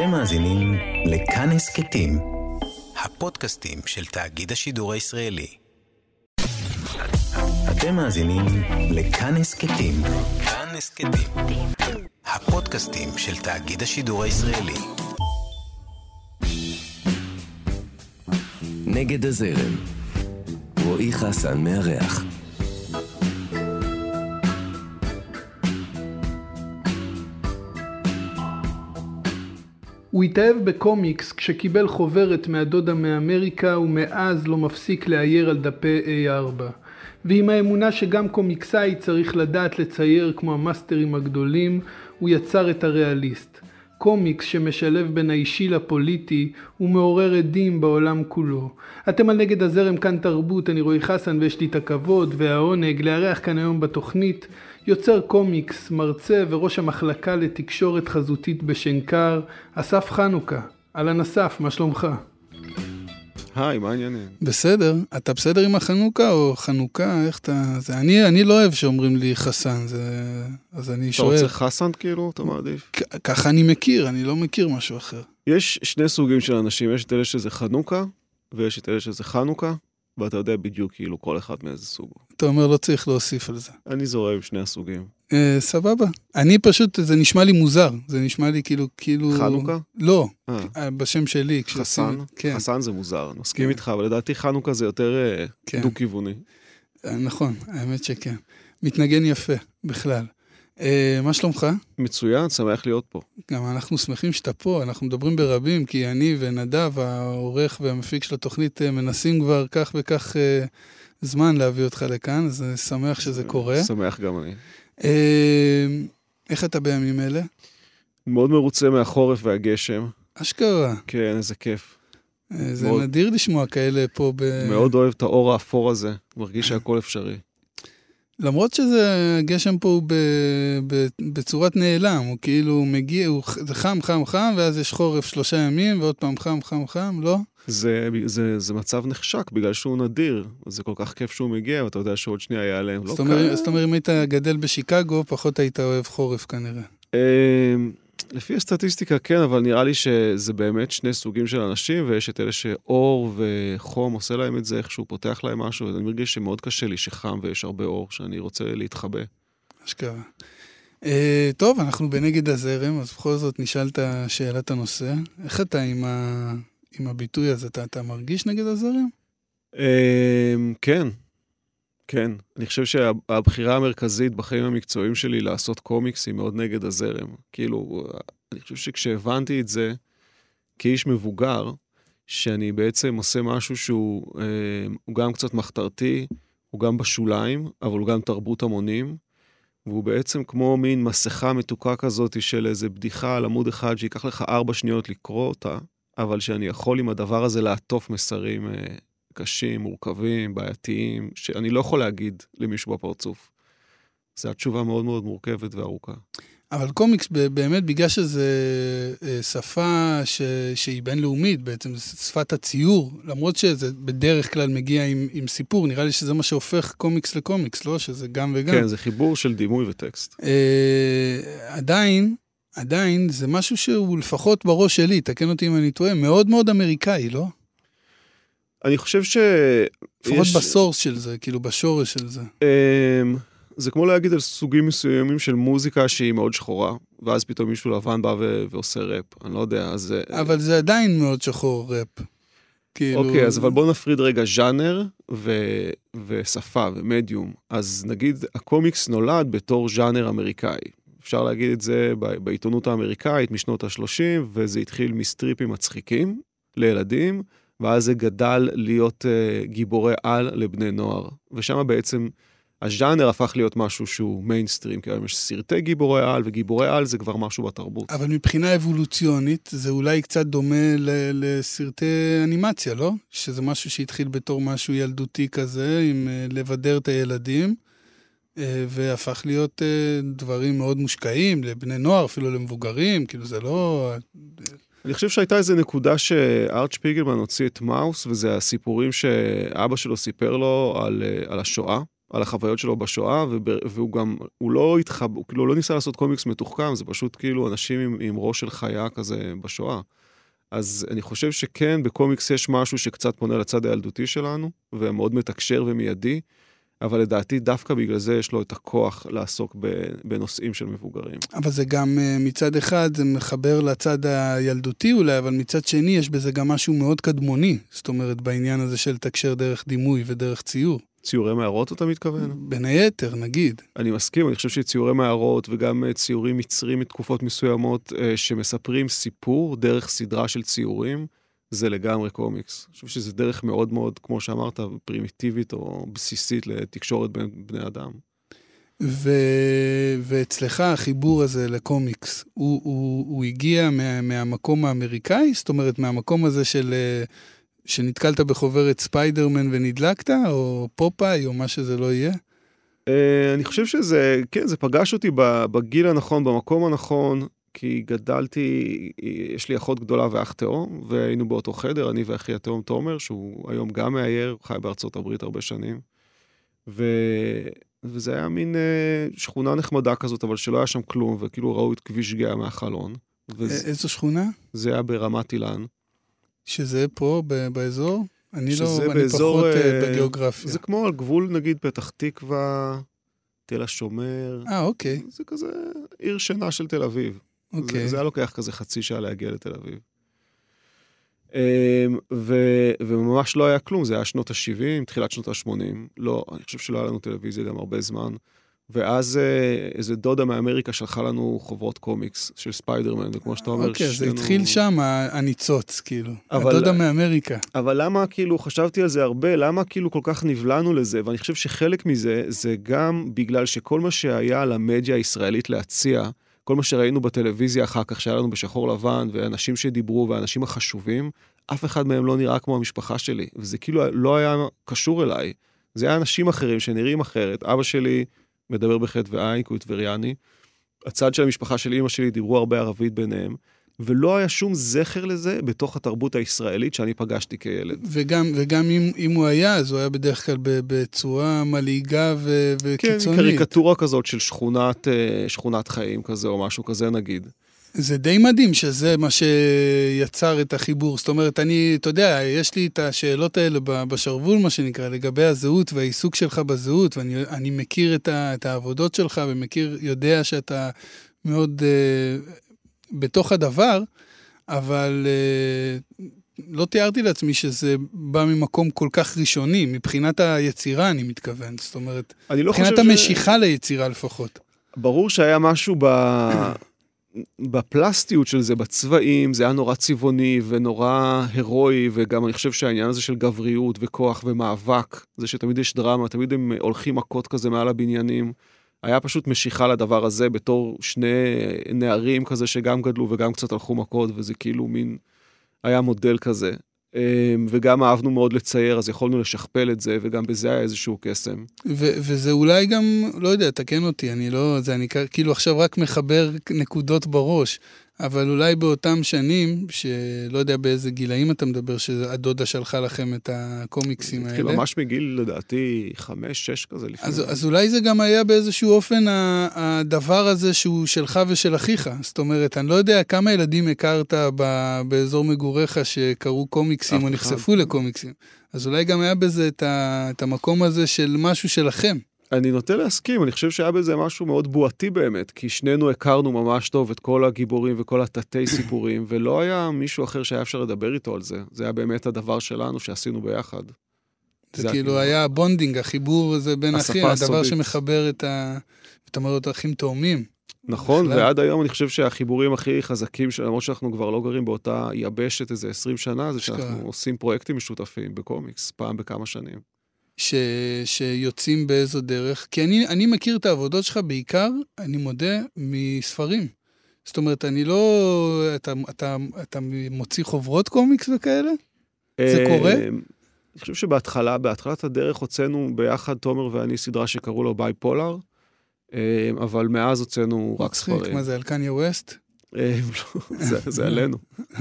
אתם מאזינים לכאן הסכתים, הפודקאסטים של תאגיד השידור הישראלי. אתם מאזינים לכאן הסכתים, כאן הסכתים, הפודקאסטים של תאגיד השידור הישראלי. נגד הזרם. רועי חסן מארח. הוא התאהב בקומיקס כשקיבל חוברת מהדודה מאמריקה ומאז לא מפסיק לאייר על דפי A4. ועם האמונה שגם קומיקסאי צריך לדעת לצייר כמו המאסטרים הגדולים, הוא יצר את הריאליסט. קומיקס שמשלב בין האישי לפוליטי ומעורר עדים בעולם כולו. אתם על נגד הזרם כאן תרבות, אני רועי חסן ויש לי את הכבוד והעונג לארח כאן היום בתוכנית יוצר קומיקס, מרצה וראש המחלקה לתקשורת חזותית בשנקר, אסף חנוכה. אהלן אסף, מה שלומך? היי, מה העניינים? בסדר. אתה בסדר עם החנוכה או חנוכה? איך אתה... זה... אני, אני לא אוהב שאומרים לי חסן, זה... אז אני שואל... אתה רוצה חסן כאילו? אתה מעדיף? ככה אני מכיר, אני לא מכיר משהו אחר. יש שני סוגים של אנשים, יש את אלה שזה חנוכה, ויש את אלה שזה חנוכה. ואתה יודע בדיוק כאילו כל אחד מאיזה סוג. אתה אומר לא צריך להוסיף על זה. אני זורם עם שני הסוגים. אה, סבבה. אני פשוט, זה נשמע לי מוזר. זה נשמע לי כאילו, כאילו... חנוכה? לא, אה. אה בשם שלי. חסן? כן. חסן זה מוזר, אני מסכים כן. איתך, אבל לדעתי חנוכה זה יותר אה, כן. דו-כיווני. אה, נכון, האמת שכן. מתנגן יפה, בכלל. Uh, מה שלומך? מצוין, שמח להיות פה. גם אנחנו שמחים שאתה פה, אנחנו מדברים ברבים, כי אני ונדב, העורך והמפיק של התוכנית, מנסים כבר כך וכך uh, זמן להביא אותך לכאן, אז אני שמח שזה קורה. שמח גם אני. Uh, איך אתה בימים אלה? מאוד מרוצה מהחורף והגשם. אשכרה. כן, איזה כיף. זה מאוד... נדיר לשמוע כאלה פה ב... מאוד אוהב את האור האפור הזה, מרגיש שהכל אפשרי. למרות שזה, הגשם פה הוא ב, ב, בצורת נעלם, הוא כאילו מגיע, הוא, חם, חם, חם, ואז יש חורף שלושה ימים, ועוד פעם חם, חם, חם, לא? זה, זה, זה מצב נחשק, בגלל שהוא נדיר. זה כל כך כיף שהוא מגיע, ואתה יודע שעוד שנייה ייעלם. זאת לא זאת אומרת, אם היית גדל בשיקגו, פחות היית אוהב חורף כנראה. אמ, לפי הסטטיסטיקה כן, אבל נראה לי שזה באמת שני סוגים של אנשים, ויש את אלה שאור וחום עושה להם את זה, איכשהו פותח להם משהו, ואני מרגיש שמאוד קשה לי שחם ויש הרבה אור, שאני רוצה להתחבא. אשכרה. Uh, טוב, אנחנו בנגד הזרם, אז בכל זאת נשאל את שאלת הנושא. איך אתה עם. עם הביטוי הזה? אתה, אתה מרגיש נגד הזרם? Uh, כן, כן, אני חושב שהבחירה המרכזית בחיים המקצועיים שלי לעשות קומיקס היא מאוד נגד הזרם. כאילו, אני חושב שכשהבנתי את זה כאיש מבוגר, שאני בעצם עושה משהו שהוא אה, גם קצת מחתרתי, הוא גם בשוליים, אבל הוא גם תרבות המונים, והוא בעצם כמו מין מסכה מתוקה כזאת של איזה בדיחה על עמוד אחד שייקח לך ארבע שניות לקרוא אותה, אבל שאני יכול עם הדבר הזה לעטוף מסרים אה, קשים, מורכבים, בעייתיים, שאני לא יכול להגיד למישהו בפרצוף. זו התשובה מאוד מאוד מורכבת וארוכה. אבל קומיקס באמת, בגלל שזו אה, שפה ש... שהיא בינלאומית בעצם, שפת הציור, למרות שזה בדרך כלל מגיע עם, עם סיפור, נראה לי שזה מה שהופך קומיקס לקומיקס, לא? שזה גם וגם. כן, זה חיבור של דימוי וטקסט. אה, עדיין, עדיין זה משהו שהוא לפחות בראש שלי, תקן אותי אם אני טועה, מאוד מאוד אמריקאי, לא? אני חושב ש... לפחות יש... בסורס של זה, כאילו בשורש של זה. אמ, זה כמו להגיד על סוגים מסוימים של מוזיקה שהיא מאוד שחורה, ואז פתאום מישהו לבן בא ו... ועושה ראפ, אני לא יודע, אז... אה, אבל זה עדיין מאוד שחור ראפ. כאילו... אוקיי, אז אבל בוא נפריד רגע ז'אנר ו... ושפה ומדיום. אז נגיד, הקומיקס נולד בתור ז'אנר אמריקאי. אפשר להגיד את זה בעיתונות האמריקאית משנות ה-30, וזה התחיל מסטריפים מצחיקים לילדים. ואז זה גדל להיות uh, גיבורי על לבני נוער. ושם בעצם הז'אנר הפך להיות משהו שהוא מיינסטרים, כי היום יש סרטי גיבורי על, וגיבורי על זה כבר משהו בתרבות. אבל מבחינה אבולוציונית, זה אולי קצת דומה ל- לסרטי אנימציה, לא? שזה משהו שהתחיל בתור משהו ילדותי כזה, עם uh, לבדר את הילדים. Uh, והפך להיות uh, דברים מאוד מושקעים לבני נוער, אפילו למבוגרים, כאילו זה לא... אני חושב שהייתה איזו נקודה שארט שפיגלמן הוציא את מאוס, וזה הסיפורים שאבא שלו סיפר לו על, על השואה. על החוויות שלו בשואה, והוא גם, הוא לא התחב... הוא כאילו לא ניסה לעשות קומיקס מתוחכם, זה פשוט כאילו אנשים עם, עם ראש של חיה כזה בשואה. אז אני חושב שכן, בקומיקס יש משהו שקצת פונה לצד הילדותי שלנו, ומאוד מתקשר ומיידי, אבל לדעתי דווקא בגלל זה יש לו את הכוח לעסוק בנושאים של מבוגרים. אבל זה גם אה, מצד אחד, זה מחבר לצד הילדותי אולי, אבל מצד שני יש בזה גם משהו מאוד קדמוני. זאת אומרת, בעניין הזה של לתקשר דרך דימוי ודרך ציור. ציורי מערות אתה מתכוון? בין היתר, נגיד. אני מסכים, אני חושב שציורי מערות וגם אה, ציורים מצרים מתקופות מסוימות אה, שמספרים סיפור דרך סדרה של ציורים, זה לגמרי קומיקס. אני חושב שזה דרך מאוד מאוד, כמו שאמרת, פרימיטיבית או בסיסית לתקשורת בין בני אדם. ו... ואצלך החיבור הזה לקומיקס, הוא, הוא, הוא הגיע מה, מהמקום האמריקאי? זאת אומרת, מהמקום הזה של... אה, שנתקלת בחוברת ספיידרמן ונדלקת, או פופאי, או מה שזה לא יהיה? אה, אני חושב שזה, כן, זה פגש אותי בגיל הנכון, במקום הנכון, כי גדלתי, יש לי אחות גדולה ואח תאום, והיינו באותו חדר, אני ואחי התאום תומר, שהוא היום גם מאייר, חי בארצות הברית הרבה שנים. ו... וזה היה מין אה, שכונה נחמדה כזאת, אבל שלא היה שם כלום, וכאילו ראו את כביש גאה מהחלון. וזה איזו שכונה? היה ברמת אילן. שזה פה, ב- באזור? אני לא, אני באזור, פחות אה, אה, בגיאוגרפיה. זה כמו על גבול, נגיד, פתח תקווה, תל השומר. אה, אוקיי, זה כזה עיר שינה של תל אביב. אוקיי. זה, זה היה לוקח כזה חצי שעה להגיע לתל אביב. אמ, ו, וממש לא היה כלום, זה היה שנות ה-70, תחילת שנות ה-80. לא, אני חושב שלא היה לנו טלוויזיה גם הרבה זמן. ואז אה, איזה דודה מאמריקה שלחה לנו חוברות קומיקס של ספיידרמן, וכמו שאתה אומר, אוקיי, זה שנינו- התחיל שם, הניצוץ, כאילו. אבל- הדודה מאמריקה. אבל למה כאילו, חשבתי על זה הרבה, למה כאילו כל כך נבלענו לזה? ואני חושב שחלק מזה, זה גם בגלל שכל מה שהיה למדיה הישראלית להציע, כל מה שראינו בטלוויזיה אחר כך, שהיה לנו בשחור לבן, ואנשים שדיברו, והאנשים החשובים, אף אחד מהם לא נראה כמו המשפחה שלי. וזה כאילו לא היה קשור אליי. זה היה אנשים אחרים שנראים אחרת. אבא שלי מדבר בחטא ועין, כי הוא טבריאני. הצד של המשפחה של אימא שלי דיברו הרבה ערבית ביניהם. ולא היה שום זכר לזה בתוך התרבות הישראלית שאני פגשתי כילד. וגם, וגם אם, אם הוא היה, אז הוא היה בדרך כלל בצורה מלעיגה ו- כן, וקיצונית. קריקטורה כזאת של שכונת, אה, שכונת חיים כזה, או משהו כזה נגיד. זה די מדהים שזה מה שיצר את החיבור. זאת אומרת, אני, אתה יודע, יש לי את השאלות האלה בשרוול, מה שנקרא, לגבי הזהות והעיסוק שלך בזהות, ואני אני מכיר את, ה, את העבודות שלך ומכיר, יודע שאתה מאוד uh, בתוך הדבר, אבל uh, לא תיארתי לעצמי שזה בא ממקום כל כך ראשוני, מבחינת היצירה אני מתכוון. זאת אומרת, לא מבחינת המשיכה ליצירה לפחות. ברור שהיה משהו ב... בפלסטיות של זה, בצבעים, זה היה נורא צבעוני ונורא הירואי, וגם אני חושב שהעניין הזה של גבריות וכוח ומאבק, זה שתמיד יש דרמה, תמיד הם הולכים מכות כזה מעל הבניינים. היה פשוט משיכה לדבר הזה בתור שני נערים כזה שגם גדלו וגם קצת הלכו מכות, וזה כאילו מין, היה מודל כזה. אמ, וגם אהבנו מאוד לצייר, אז יכולנו לשכפל את זה, וגם בזה היה איזשהו קסם. וזה אולי גם, לא יודע, תקן אותי, אני לא, זה אני כאילו עכשיו רק מחבר נקודות בראש, אבל אולי באותם שנים, שלא יודע באיזה גילאים אתה מדבר, שהדודה שלחה לכם את הקומיקסים התחיל האלה. ממש מגיל, לדעתי, חמש, שש כזה לפני. אז, אז אולי זה גם היה באיזשהו אופן הדבר הזה שהוא שלך ושל אחיך. זאת אומרת, אני לא יודע כמה ילדים הכרת ב- באזור מגוריך שקראו קומיקסים או. נחשפו לקומיקסים. אז אולי גם היה בזה את, ה- את המקום הזה של משהו שלכם. אני נוטה להסכים, אני חושב שהיה בזה משהו מאוד בועתי באמת, כי שנינו הכרנו ממש טוב את כל הגיבורים וכל התתי סיפורים, ולא היה מישהו אחר שהיה אפשר לדבר איתו על זה. זה היה באמת הדבר שלנו שעשינו ביחד. זה, זה כאילו. היה ה bonding, החיבור הזה בין אחים, הדבר הסודית. שמחבר את ה... אתה אומר, את האחים תאומים. נכון, בכלל. ועד היום אני חושב שהחיבורים הכי חזקים, למרות שאנחנו כבר לא גרים באותה יבשת איזה 20 שנה, זה. שאנחנו עושים פרויקטים משותפים בקומיקס, פעם בכמה שנים. ש... שיוצאים באיזו דרך. כי אני, אני מכיר את העבודות שלך בעיקר, אני מודה, מספרים. זאת אומרת, אני לא... אתה, אתה, אתה מוציא חוברות קומיקס וכאלה? זה קורה? אה, אני חושב שבהתחלה, בהתחלת הדרך הוצאנו ביחד, תומר ואני, סדרה שקראו לו ביי פולר, אה, אבל מאז הוצאנו רק מצחיק, ספרים. מה זה, על קניה ווסט? אה, לא, זה- זה עלינו.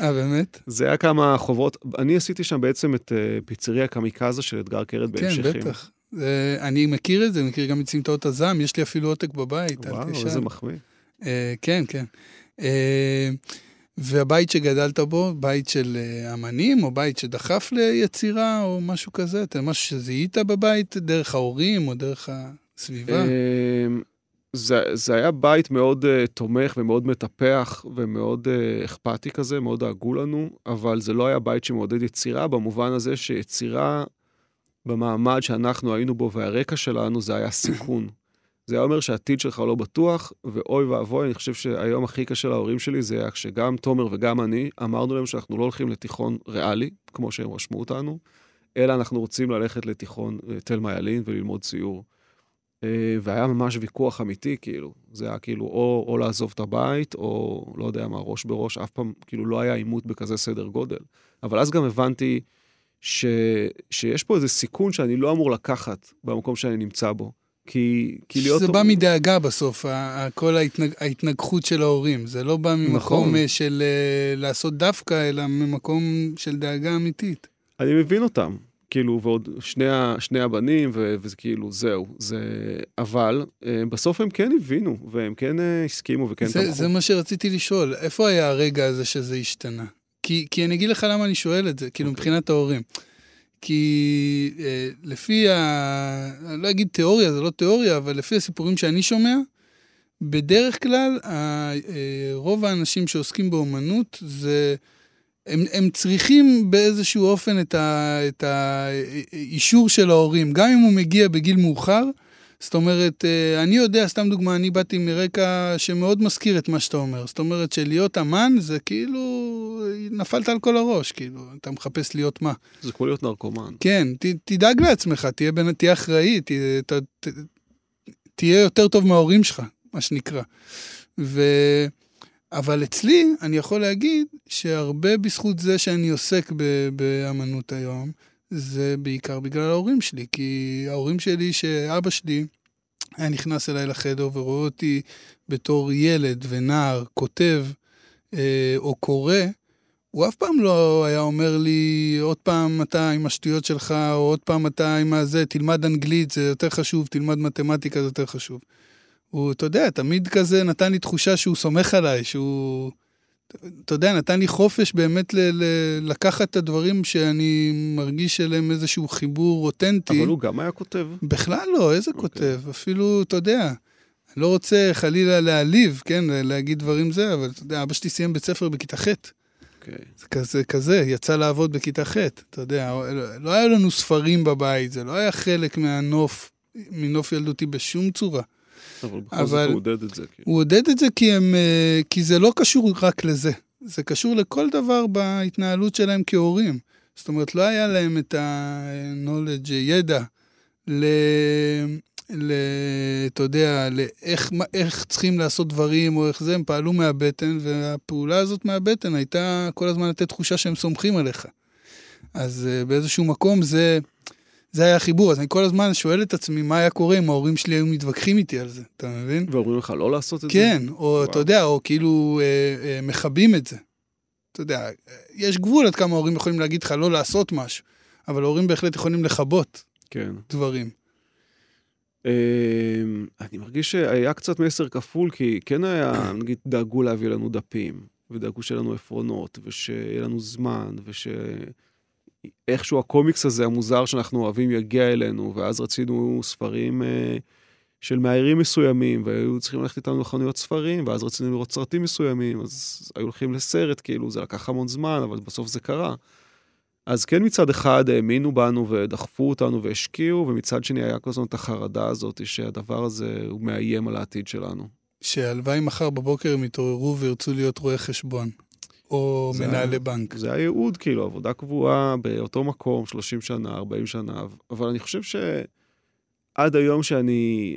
אה, באמת? זה היה כמה חוברות, אני עשיתי שם בעצם את אה, פיצריה קמיקזה של אתגר קרת כן, בהמשכים. בטח. זה, אני מכיר את זה, מכיר גם את סמטאות הזעם, יש לי אפילו עותק בבית. וואו, איזה מחמיא. אה, כן, כן. אה, והבית שגדלת בו, בית של אמנים, או בית שדחף ליצירה, או משהו כזה? אתה משהו שזיהית בבית דרך ההורים, או דרך הסביבה? זה, זה היה בית מאוד uh, תומך ומאוד מטפח ומאוד uh, אכפתי כזה, מאוד דאגו לנו, אבל זה לא היה בית שמעודד יצירה, במובן הזה שיצירה במעמד שאנחנו היינו בו והרקע שלנו זה היה סיכון. זה היה אומר שהעתיד שלך לא בטוח, ואוי ואבוי, אני חושב שהיום הכי קשה להורים שלי זה היה כשגם תומר וגם אני אמרנו להם שאנחנו לא הולכים לתיכון ריאלי, כמו שהם רשמו אותנו, אלא אנחנו רוצים ללכת לתיכון אה, תל מיילין וללמוד ציור. אה, והיה ממש ויכוח אמיתי, כאילו. זה היה כאילו או, או לעזוב את הבית, או לא יודע מה, ראש בראש, אף פעם, כאילו לא היה עימות בכזה סדר גודל. אבל אז גם הבנתי ש, שיש פה איזה סיכון שאני לא אמור לקחת במקום שאני נמצא בו. כי, כי להיות... זה בא מדאגה בסוף, כל ההתנג... ההתנגחות של ההורים. זה לא בא ממקום נכון. אה, של uh, לעשות דווקא, אלא ממקום של דאגה אמיתית. אני מבין אותם. כאילו, ועוד שני, שני הבנים, ו, וזה כאילו, זהו. זה... אבל אה, בסוף הם כן הבינו, והם כן אה, הסכימו וכן זה, תמכו. זה מה שרציתי לשאול, איפה היה הרגע הזה שזה השתנה? כי, כי אני אגיד לך למה אני שואל את זה, כאילו, okay. אוקיי. מבחינת ההורים. כי אה, לפי ה... אני לא אגיד תיאוריה, זה לא תיאוריה, אבל לפי הסיפורים שאני שומע, בדרך כלל, ה, אה, רוב האנשים שעוסקים באומנות זה... הם, הם צריכים באיזשהו אופן את, ה, את האישור של ההורים, גם אם הוא מגיע בגיל מאוחר. זאת אומרת, אה, אני יודע, סתם דוגמה, אני באתי מרקע שמאוד מזכיר את מה שאתה אומר. זאת אומרת, שלהיות אמן זה כאילו, נפלת על כל הראש, כאילו, אתה מחפש להיות מה. זה כמו להיות נרקומן. כן, ת, תדאג לעצמך, תהיה, בין, תהיה אחראי, ת, ת, ת, תהיה יותר טוב מההורים שלך, מה שנקרא. ו... אבל אצלי, אני יכול להגיד שהרבה בזכות זה שאני עוסק באמנות היום, זה בעיקר בגלל ההורים שלי. כי ההורים שלי, שאבא שלי היה נכנס אליי לחדר ורואה אותי בתור ילד ונער כותב אה, או קורא, הוא אף פעם לא היה אומר לי, עוד פעם אתה עם השטויות שלך, או עוד פעם אתה עם הזה, תלמד אנגלית, זה יותר חשוב, תלמד מתמטיקה, זה יותר חשוב. הוא, אתה יודע, תמיד כזה נתן לי תחושה שהוא סומך עליי, שהוא, אתה יודע, נתן לי חופש באמת ל- ל- לקחת את הדברים שאני מרגיש אליהם איזשהו חיבור אותנטי. אבל הוא גם היה כותב. בכלל לא, איזה okay. אוקיי. כותב? אפילו, אתה יודע, אני לא רוצה חלילה להעליב, כן, להגיד דברים זה, אבל אתה יודע, אבא שלי סיים בית ספר בכיתה ח'. Okay. אוקיי. זה כזה, כזה, יצא לעבוד בכיתה ח', אתה יודע, לא היה לנו ספרים בבית, זה לא היה חלק מהנוף, מנוף ילדותי בשום צורה. אבל בכל זאת הוא עודד את זה. כאילו. הוא עודד את זה כי, הם, אה, כי זה לא קשור רק לזה. זה קשור לכל דבר בהתנהלות שלהם כהורים. זאת אומרת, לא היה להם את ה-knowledge, ידע, ל... ל... אתה יודע, לאיך איך צריכים לעשות דברים או איך זה, הם פעלו מהבטן, והפעולה הזאת מהבטן הייתה כל הזמן לתת תחושה שהם סומכים עליך. אז uh, באיזשהו מקום זה... זה היה החיבור, אז אני כל הזמן שואל את עצמי מה היה קורה אם ההורים שלי היו מתווכחים איתי על זה, אתה מבין? ואומרים לך לא לעשות את כן, זה? כן, או וואו. אתה יודע, או כאילו אה, אה, מכבים את זה. אתה יודע, יש גבול עד כמה ההורים יכולים להגיד לך לא לעשות משהו, אבל ההורים בהחלט יכולים לכבות כן. דברים. אה, אני מרגיש שהיה קצת מסר כפול, כי כן היה, נגיד, דאגו להביא לנו דפים, ודאגו שיהיה לנו עפרונות, ושיהיה לנו זמן, וש... איכשהו הקומיקס הזה המוזר שאנחנו אוהבים יגיע אלינו, ואז רצינו ספרים אה, של מאיירים מסוימים, והיו צריכים ללכת איתנו לחנויות ספרים, ואז רצינו לראות סרטים מסוימים, אז היו הולכים לסרט, כאילו, זה לקח המון זמן, אבל בסוף זה קרה. אז כן מצד אחד האמינו בנו ודחפו אותנו והשקיעו, ומצד שני היה כל הזמן את החרדה הזאת שהדבר הזה הוא מאיים על העתיד שלנו. שהלוואי מחר בבוקר הם יתעוררו וירצו להיות רואי חשבון. או מנהלי בנק. זה הייעוד, כאילו, עבודה קבועה באותו מקום, 30 שנה, 40 שנה, אבל אני חושב שעד היום שאני,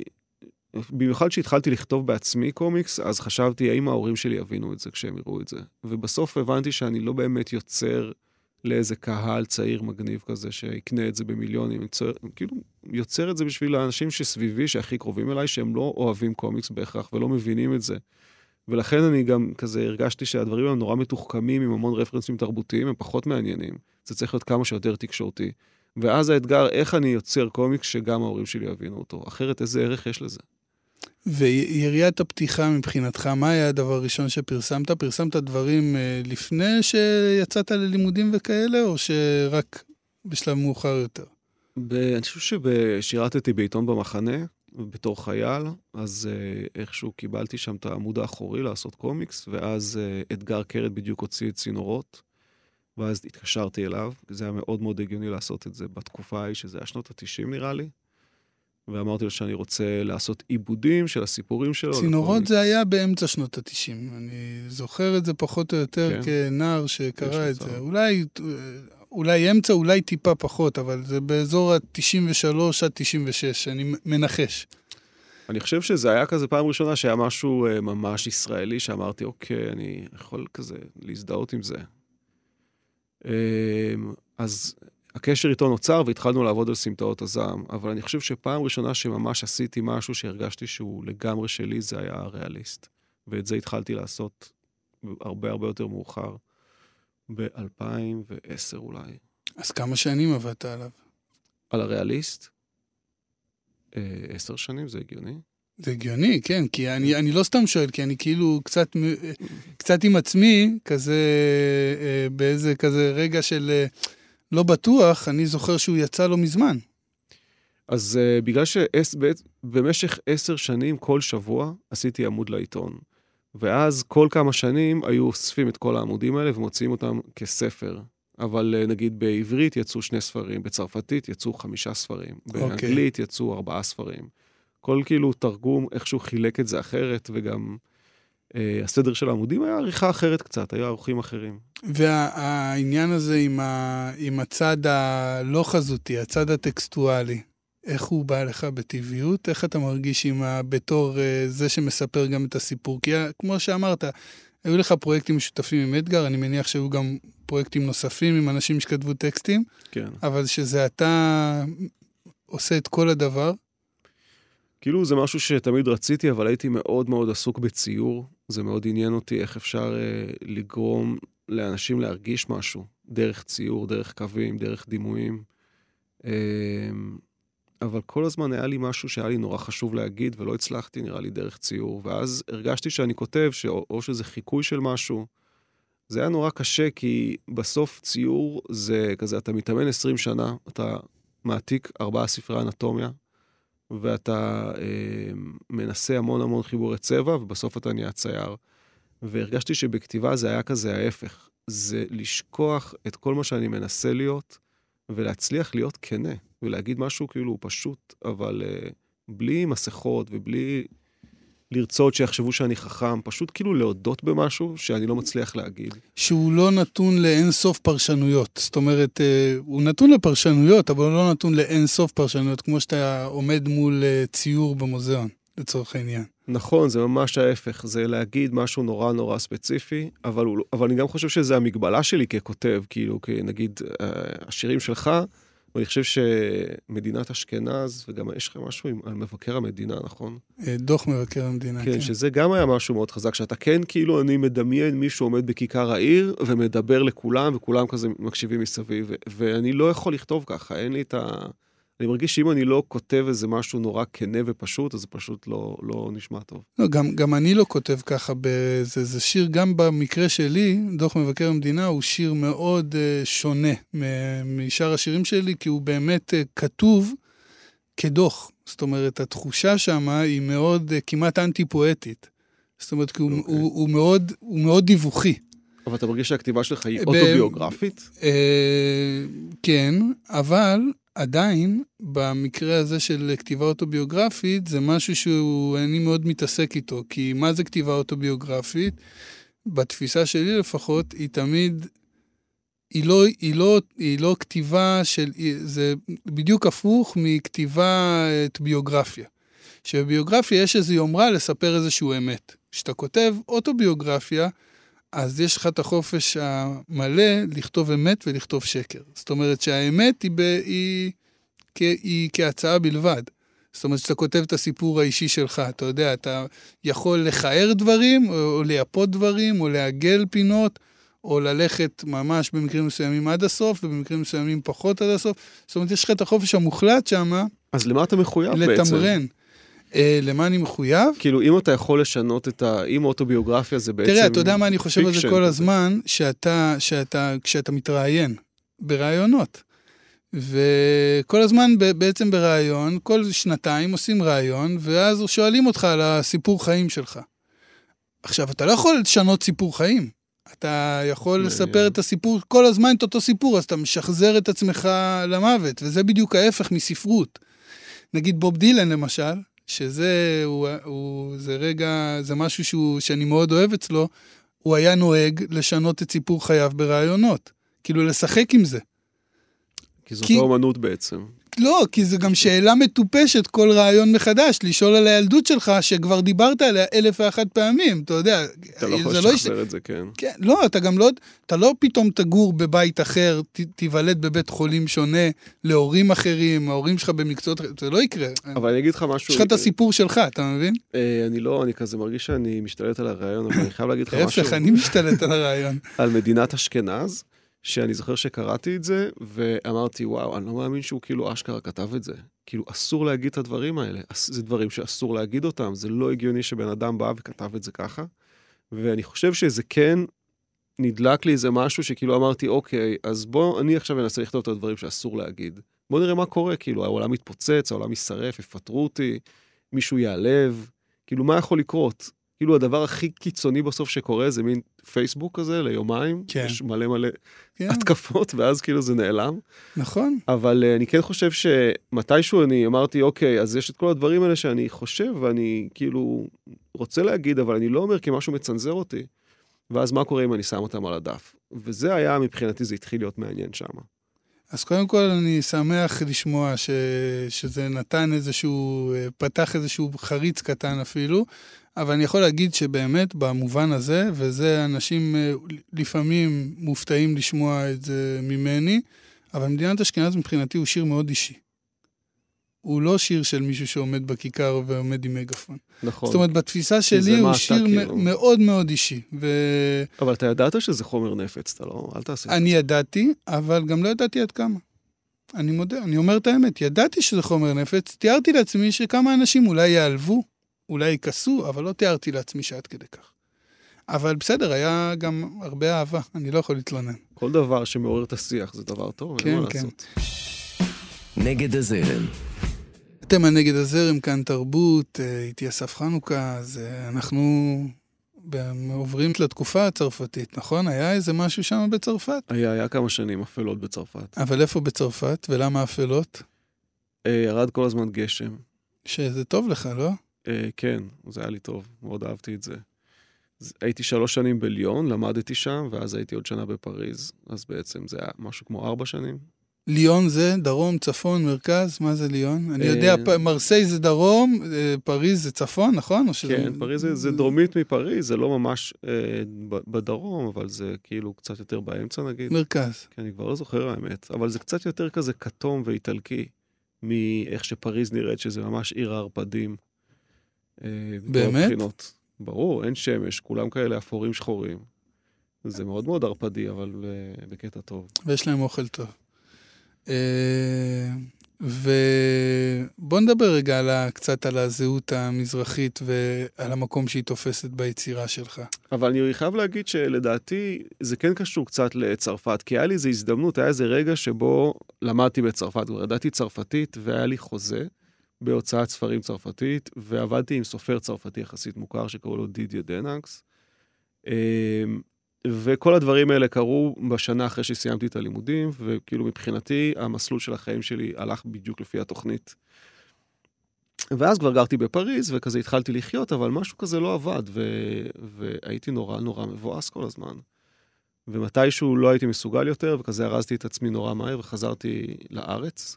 במיוחד כשהתחלתי לכתוב בעצמי קומיקס, אז חשבתי, האם ההורים שלי יבינו את זה כשהם יראו את זה? ובסוף הבנתי שאני לא באמת יוצר לאיזה קהל צעיר מגניב כזה שיקנה את זה במיליונים, יוצר, כאילו, יוצר את זה בשביל האנשים שסביבי, שהכי קרובים אליי, שהם לא אוהבים קומיקס בהכרח ולא מבינים את זה. ולכן אני גם כזה הרגשתי שהדברים הם נורא מתוחכמים עם המון רפרנסים תרבותיים, הם פחות מעניינים. זה צריך להיות כמה שיותר תקשורתי. ואז האתגר, איך אני יוצר קומיקס שגם ההורים שלי יבינו אותו, אחרת איזה ערך יש לזה. ויריית הפתיחה מבחינתך, מה היה הדבר הראשון שפרסמת? פרסמת דברים אה, לפני שיצאת ללימודים וכאלה, או שרק בשלב מאוחר יותר? ב- אני חושב ששירתתי בעיתון במחנה, בתור חייל, אז uh, איכשהו קיבלתי שם את העמוד האחורי לעשות קומיקס, ואז uh, אתגר קרת בדיוק הוציא את צינורות, ואז התקשרתי אליו, זה היה מאוד מאוד הגיוני לעשות את זה בתקופה ההיא, שזה היה שנות ה-90 נראה לי, ואמרתי לו שאני רוצה לעשות עיבודים של הסיפורים שלו. צינורות לקומיקס. זה היה באמצע שנות ה-90. אני זוכר את זה פחות או יותר כן. כנער שקרא יש את. זה. אולי, אולי אמצע, אולי טיפה פחות, אבל זה באזור ה-93 עד 96, אני מנחש. אני חושב שזה היה כזה פעם ראשונה שהיה משהו uh, ממש ישראלי, שאמרתי, אוקיי, אני יכול כזה להזדהות עם זה. Um, אז הקשר איתו נוצר והתחלנו לעבוד על סמטאות הזעם, אבל אני חושב שפעם ראשונה שממש עשיתי משהו שהרגשתי שהוא לגמרי שלי, זה היה הריאליסט. ואת זה התחלתי לעשות הרבה הרבה יותר מאוחר, ב-2010 אולי. אז כמה שנים עבדת עליו? על הריאליסט, אה, עשר שנים זה הגיוני. זה הגיוני, כן, כי אני, אני לא סתם שואל, כי אני כאילו קצת, קצת עם עצמי, כזה, אה, באיזה כזה רגע של אה, לא בטוח, אני זוכר שהוא יצא לא מזמן. אז uh, בגלל שבמשך עשר שנים, כל שבוע, עשיתי עמוד לעיתון. ואז כל כמה שנים היו אוספים את כל העמודים האלה ומוציאים אותם כספר. אבל uh, נגיד בעברית יצאו שני ספרים, בצרפתית יצאו חמישה ספרים, באנגלית יצאו ארבעה ספרים. כל כאילו תרגום, איכשהו חילק את זה אחרת, וגם uh, הסדר של העמודים היה עריכה אחרת קצת, היו ערוכים אחרים. והעניין הזה עם, ה, עם הצד הלא חזותי, הצד הטקסטואלי, איך הוא בא לך בטבעיות? איך אתה מרגיש עם ה, בתור uh, זה שמספר גם את הסיפור? כי כמו שאמרת, היו לך פרויקטים משותפים עם אדגר, אני מניח שהיו גם פרויקטים נוספים עם אנשים שכתבו טקסטים, כן. אבל שזה אתה עושה את כל הדבר. כאילו זה משהו שתמיד רציתי, אבל הייתי מאוד מאוד עסוק בציור. זה מאוד עניין אותי איך אפשר אה, לגרום לאנשים להרגיש משהו, דרך ציור, דרך קווים, דרך דימויים. אה, אבל כל הזמן היה לי משהו שהיה לי נורא חשוב להגיד, ולא הצלחתי, נראה לי, דרך ציור. ואז הרגשתי שאני כותב, שאו או שזה חיקוי של משהו. זה היה נורא קשה, כי בסוף ציור זה כזה, אתה מתאמן 20 שנה, אתה מעתיק ארבעה ספרי אנטומיה, ואתה אה, מנסה המון המון חיבורי צבע, ובסוף אתה נהיה צייר. והרגשתי שבכתיבה זה היה כזה ההפך. זה לשכוח את כל מה שאני מנסה להיות, ולהצליח להיות כנה, ולהגיד משהו כאילו פשוט, אבל אה, בלי מסכות ובלי לרצות שיחשבו שאני חכם, פשוט כאילו להודות במשהו שאני לא מצליח להגיד. שהוא לא נתון לאין סוף פרשנויות. זאת אומרת, אה, הוא נתון לפרשנויות, אבל הוא לא נתון לאין סוף פרשנויות, כמו שאתה עומד מול אה, ציור במוזיאון, לצורך העניין. נכון, זה ממש ההפך, זה להגיד משהו נורא נורא ספציפי, אבל, הוא- לא- אבל אני גם חושב שזה המגבלה שלי ככותב, כאילו, נגיד, אה, השירים שלך, ואני חושב שמדינת אשכנז, וגם יש לך משהו עם, על מבקר המדינה, נכון? אה, דוח מבקר המדינה, כן, כן. שזה גם היה משהו מאוד חזק, שאתה כן, כאילו, אני מדמיין מישהו עומד בכיכר העיר ומדבר לכולם, וכולם כזה מקשיבים מסביב, ואני לא יכול לכתוב ככה, אין לי את ה... אני מרגיש שאם אני לא כותב איזה משהו נורא כנה ופשוט, אז זה פשוט לא, לא נשמע טוב. לא, גם, גם אני לא כותב ככה, זה, זה שיר, גם במקרה שלי, דוח מבקר המדינה הוא שיר מאוד uh, שונה משאר השירים שלי, כי הוא באמת uh, כתוב כדוח. זאת אומרת, התחושה שם היא מאוד, uh, כמעט אנטי-פואטית. זאת אומרת, כי הוא, אוקיי. הוא, הוא, מאוד, הוא מאוד דיווחי. אבל אתה מרגיש שהכתיבה שלך היא ב- אוטוביוגרפית? אה, כן, אבל עדיין, במקרה הזה של כתיבה אוטוביוגרפית, זה משהו שאני מאוד מתעסק איתו. כי מה זה כתיבה אוטוביוגרפית? בתפיסה שלי לפחות, היא תמיד... היא לא, היא, לא, היא לא כתיבה של... זה בדיוק הפוך מכתיבה את ביוגרפיה. שבביוגרפיה יש איזו יומרה לספר איזשהו אמת. כשאתה כותב אוטוביוגרפיה, אז יש לך את החופש המלא לכתוב אמת ולכתוב שקר. זאת אומרת שהאמת היא, ב, היא, היא, היא כהצעה בלבד. זאת אומרת שאתה כותב את הסיפור האישי שלך, אתה יודע, אתה יכול לכער דברים, או, לייפות דברים, או לעגל פינות, או ללכת ממש במקרים מסוימים עד הסוף, ובמקרים מסוימים פחות עד הסוף. זאת אומרת, יש לך את החופש המוחלט שם, אז למה אתה מחויב בעצם? לתמרן. אה, למה אני מחויב? כאילו, אם אתה יכול לשנות את ה... אם אוטוביוגרפיה זה בעצם תראה, אתה יודע מה אני חושב על זה כל. הזמן? שאתה, שאתה, כשאתה מתראיין בראיונות. וכל הזמן בעצם בראיון, כל שנתיים עושים ראיון, ואז שואלים אותך על הסיפור חיים שלך. עכשיו, אתה לא יכול לשנות סיפור חיים. אתה יכול. לספר את הסיפור, כל הזמן את אותו סיפור, אז אתה משחזר את עצמך למוות, וזה בדיוק ההפך מספרות. נגיד בוב דילן למשל, שזה הוא, הוא, זה רגע, זה משהו שהוא, שאני מאוד אוהב אצלו, הוא היה נוהג לשנות את סיפור חייו ברעיונות. כאילו לשחק עם זה. כי זאת כי- האומנות בעצם. לא, כי זה גם שאלה מטופשת כל רעיון מחדש, לשאול על הילדות שלך, שכבר דיברת עליה אלף ואחת פעמים, אתה יודע. אתה לא יכול זה לא יש- לשחזר את זה, כן. כן, לא, אתה גם לא, אתה לא פתאום תגור בבית אחר, ת, תיוולד בבית חולים שונה, להורים אחרים, ההורים שלך במקצועות, זה לא יקרה. אבל אני אגיד לך משהו... יש לך את הסיפור שלך, אתה מבין? אה, אני לא, אני כזה מרגיש שאני משתלט על הרעיון, אבל אני חייב להגיד לך משהו להפך, אני משתלט על הרעיון. על מדינת אשכנז, שאני זוכר שקראתי את זה, ואמרתי, וואו, אני לא מאמין שהוא כאילו אשכרה כתב את זה. כאילו, אסור להגיד את הדברים האלה. זה דברים שאסור להגיד אותם, זה לא הגיוני שבן אדם בא וכתב את זה ככה. ואני חושב שזה כן נדלק לי איזה משהו שכאילו אמרתי, אוקיי, אז בוא, אני עכשיו אנסה לכתוב את הדברים שאסור להגיד. בוא נראה מה קורה, כאילו, העולם מתפוצץ, העולם יישרף, יפטרו אותי, מישהו ייעלב, כאילו, מה יכול לקרות? כאילו, הדבר הכי קיצוני בסוף שקורה זה מין פייסבוק כזה ליומיים, כן. יש מלא מלא כן, התקפות, ואז כאילו זה נעלם. נכון. אבל uh, אני כן חושב שמתישהו אני אמרתי, אוקיי, אז יש את כל הדברים האלה שאני חושב, ואני כאילו רוצה להגיד, אבל אני לא אומר כי משהו מצנזר אותי. ואז מה קורה אם אני שם אותם על הדף? וזה היה, מבחינתי, זה התחיל להיות מעניין שם. אז קודם כל אני שמח לשמוע ש... שזה נתן איזשהו, אה, פתח איזשהו חריץ קטן אפילו, אבל אני יכול להגיד שבאמת במובן הזה, וזה אנשים אה, לפעמים מופתעים לשמוע את זה ממני, אבל מדינת אשכנז מבחינתי הוא שיר מאוד אישי. הוא לא שיר של מישהו שעומד בכיכר ועומד עם מגפון. נכון. זאת אומרת, בתפיסה זה שלי הוא שיר כאילו. מאוד מאוד אישי. ו... אבל אתה ידעת שזה חומר נפץ, אתה לא... אל תעשה את אני ידעתי, אבל גם לא ידעתי עד כמה. אני מודה, אני אומר את האמת, ידעתי שזה חומר נפץ, תיארתי לעצמי שכמה אנשים אולי ייעלבו, אולי יכעסו, אבל לא תיארתי לעצמי שעד כדי כך. אבל בסדר, היה גם הרבה אהבה, אני לא יכול להתלונן. כל דבר שמעורר את השיח זה דבר טוב, אין כן, מה כן. לעשות. נגד הזרם, אתם הנגד הזרם, כאן תרבות, אה, איתי אסף חנוכה, אז אה, אנחנו עוברים לתקופה הצרפתית, נכון? היה איזה משהו שם בצרפת? היה, היה כמה שנים אפלות בצרפת. אבל איפה בצרפת, ולמה אפלות? אה, ירד כל הזמן גשם. שזה טוב לך, לא? אה, כן, זה היה לי טוב, מאוד אהבתי את זה. הייתי שלוש שנים בליון, למדתי שם, ואז הייתי עוד שנה בפריז. אז בעצם זה היה משהו כמו ארבע שנים. ליון זה דרום, צפון, מרכז? מה זה ליון? אני אה, יודע, פ- מרסיי זה דרום, אה, פריז זה צפון, נכון? שזה- כן, פריז זה, זה דרומית מפריז, זה לא ממש אה, בדרום, אבל זה כאילו קצת יותר באמצע נגיד. מרכז. כי אני כבר לא זוכר האמת, אבל זה קצת יותר כזה כתום ואיטלקי, מאיך שפריז נראית, שזה ממש עיר הערפדים. אה, באמת? הבחינות. ברור, אין שמש, כולם כאלה אפורים שחורים. זה מאוד מאוד ערפדי, אבל אה, בקטע טוב. ויש להם אוכל טוב. אה, ובוא נדבר רגע על ה- קצת על הזהות המזרחית ועל המקום שהיא תופסת ביצירה שלך. אבל אני חייב להגיד שלדעתי זה כן קשור קצת לצרפת, כי היה לי איזו הזדמנות, היה איזה רגע שבו למדתי בצרפת, כבר ידעתי צרפתית והיה לי חוזה בהוצאת ספרים צרפתית, ועבדתי עם סופר צרפתי יחסית מוכר שקראו לו דידיה דנקס. אמ, וכל הדברים האלה קרו בשנה אחרי שסיימתי את הלימודים, וכאילו מבחינתי המסלול של החיים שלי הלך בדיוק לפי התוכנית. ואז כבר גרתי בפריז, וכזה התחלתי לחיות, אבל משהו כזה לא עבד, ו... והייתי נורא נורא מבואס כל הזמן. ומתישהו לא הייתי מסוגל יותר, וכזה ארזתי את עצמי נורא מהר, וחזרתי לארץ.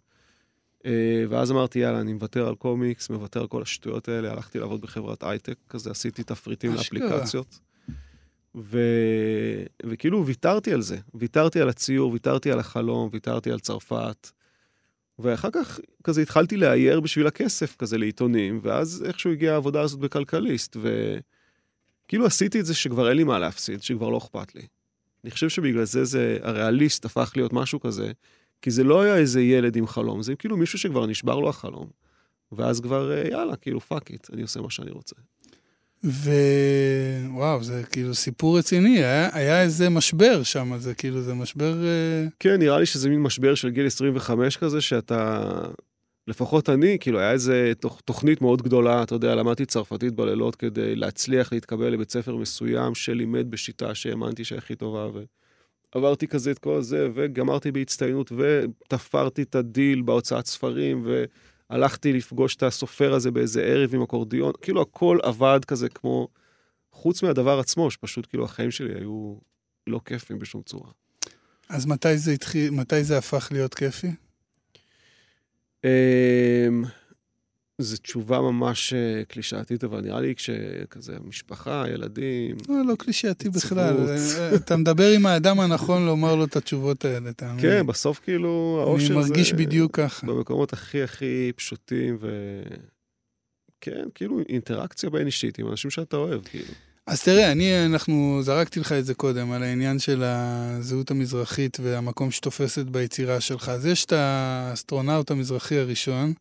אה, ואז אמרתי, יאללה, אני מוותר על קומיקס, מוותר על כל השטויות האלה, הלכתי לעבוד בחברת הייטק, כזה עשיתי תפריטים. לאפליקציות. ו... וכאילו ויתרתי על זה, ויתרתי על הציור, ויתרתי על החלום, ויתרתי על צרפת. ואחר כך כזה התחלתי לאייר בשביל הכסף כזה לעיתונים, ואז איכשהו הגיעה העבודה הזאת בכלכליסט, וכאילו עשיתי את זה שכבר אין לי מה להפסיד, שכבר לא אכפת לי. אני חושב שבגלל זה זה, הריאליסט הפך להיות משהו כזה, כי זה לא היה איזה ילד עם חלום, זה כאילו מישהו שכבר נשבר לו החלום. ואז כבר, אה, יאללה, כאילו, fuck it, אני עושה מה שאני רוצה. ווואו, זה כאילו סיפור רציני, היה, היה איזה משבר שם, זה כאילו, זה משבר... אה, כן, נראה לי שזה מין משבר של גיל 25 כזה, שאתה... לפחות אני, כאילו, היה איזה תוכ, תוכנית מאוד גדולה, אתה יודע, למדתי צרפתית בלילות כדי להצליח להתקבל לבית ספר מסוים שלימד בשיטה שהאמנתי שהיא הכי טובה, ועברתי כזה את כל זה, וגמרתי בהצטיינות, ותפרתי את הדיל בהוצאת ספרים, ו... הלכתי לפגוש את הסופר הזה באיזה ערב עם אקורדיון, כאילו הכל עבד כזה כמו, חוץ מהדבר עצמו, שפשוט כאילו החיים שלי היו לא כיפים בשום צורה. אז מתי זה התחיל, מתי זה הפך להיות כיפי? אמ, זו תשובה ממש אה, קלישאתית, אבל נראה לי כשכזה משפחה, ילדים... לא, לא קלישאתי בכלל. אה, אתה מדבר עם האדם הנכון לומר לו את התשובות האלה, אתה מבין? כן, בסוף כאילו האושר זה... אני מרגיש בדיוק ככה. במקומות הכי הכי פשוטים, ו... כן, כאילו אינטראקציה בין אישית עם אנשים שאתה אוהב, כאילו. אז תראה, אני, אנחנו, זרקתי לך את זה קודם, על העניין של הזהות המזרחית והמקום שתופסת ביצירה שלך. אז יש את האסטרונאוט המזרחי הראשון, אה,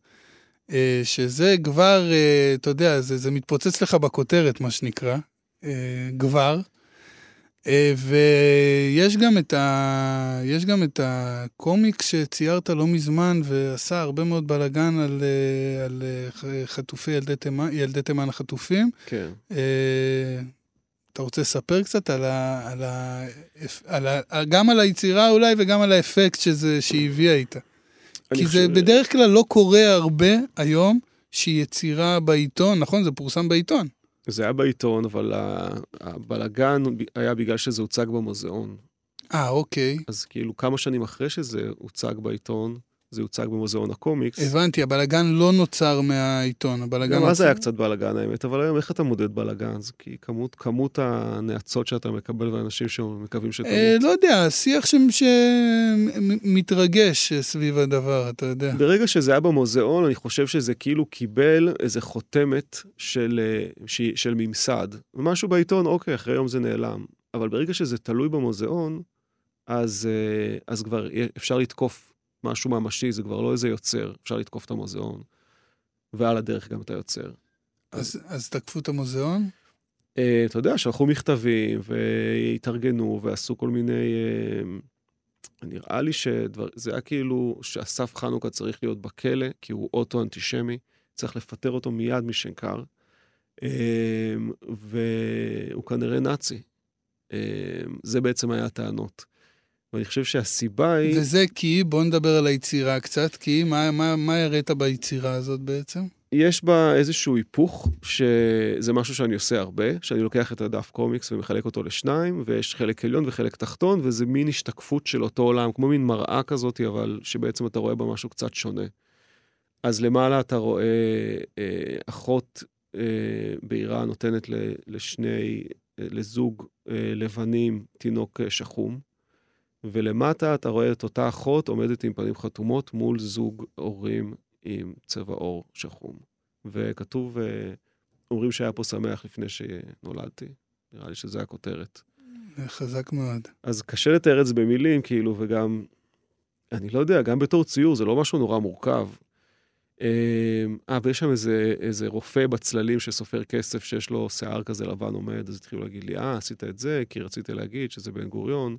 שזה כבר, אה, אתה יודע, זה, זה מתפוצץ לך בכותרת, מה שנקרא, אה, כבר. ויש גם את, ה... יש גם את הקומיק שציירת לא מזמן ועשה הרבה מאוד בלאגן על, על חטופי ילדי תימן, ילדי תימן החטופים. כן. אתה רוצה לספר קצת על ה, על ה, על ה, גם על היצירה אולי וגם על האפקט שזה, שהיא הביאה איתה? כי חושב... זה בדרך כלל לא קורה הרבה היום שהיא יצירה בעיתון, נכון? זה פורסם בעיתון. זה היה בעיתון, אבל הבלגן היה בגלל שזה הוצג במוזיאון. אה, אוקיי. אז כאילו כמה שנים אחרי שזה הוצג בעיתון, זה הוצג במוזיאון הקומיקס. הבנתי, הבלגן לא נוצר מהעיתון, הבלגן... גם אז היה קצת בלגן האמת, אבל היום איך אתה מודד בלגן? זה כי כמות, כמות הנאצות שאתה מקבל ואנשים שמקווים שתמות. אה, לא יודע, שיח שמתרגש סביב הדבר, אתה יודע. ברגע שזה היה במוזיאון, אני חושב שזה כאילו קיבל איזה חותמת של, של, של ממסד. ומשהו בעיתון, אוקיי, אחרי יום זה נעלם. אבל ברגע שזה תלוי במוזיאון, אז, אה, אז כבר אפשר לתקוף משהו ממשי, זה כבר לא איזה יוצר, אפשר לתקוף את המוזיאון, ועל הדרך גם את היוצר. אז, אז תקפו את המוזיאון? Uh, אתה יודע, שלחו מכתבים והתארגנו ועשו כל מיני... Uh, נראה לי שזה היה כאילו שאסף חנוכה צריך להיות בכלא, כי הוא אוטו-אנטישמי, צריך לפטר אותו מיד משנקר, uh, והוא כנראה נאצי. זה בעצם היה הטענות. ואני חושב שהסיבה היא... וזה כי, בוא נדבר על היצירה קצת, כי מה, מה, מה הראת ביצירה הזאת בעצם? יש בה איזשהו היפוך, שזה משהו שאני עושה הרבה, שאני לוקח את הדף קומיקס ומחלק אותו לשניים, ויש חלק עליון וחלק תחתון, וזה מין השתקפות של אותו עולם, כמו מין מראה כזאת, אבל שבעצם אתה רואה בה משהו קצת שונה. אז למעלה אתה רואה אה, אחות אה, בעירה נותנת לשני, אה, לזוג אה, לבנים תינוק אה, שחום. ולמטה אתה רואה את אותה אחות עומדת עם פנים חתומות מול זוג הורים עם צבע עור שחום. וכתוב, אה, אומרים שהיה פה שמח לפני שנולדתי. נראה לי שזו הכותרת. חזק מאוד. אז קשה לתאר את זה במילים, כאילו, וגם, אני לא יודע, גם בתור ציור זה לא משהו נורא מורכב. אה, אה ויש שם איזה, איזה רופא בצללים שסופר כסף שיש לו שיער כזה לבן עומד, אז התחילו להגיד לי, אה, עשית את זה, כי רציתי להגיד שזה בן גוריון.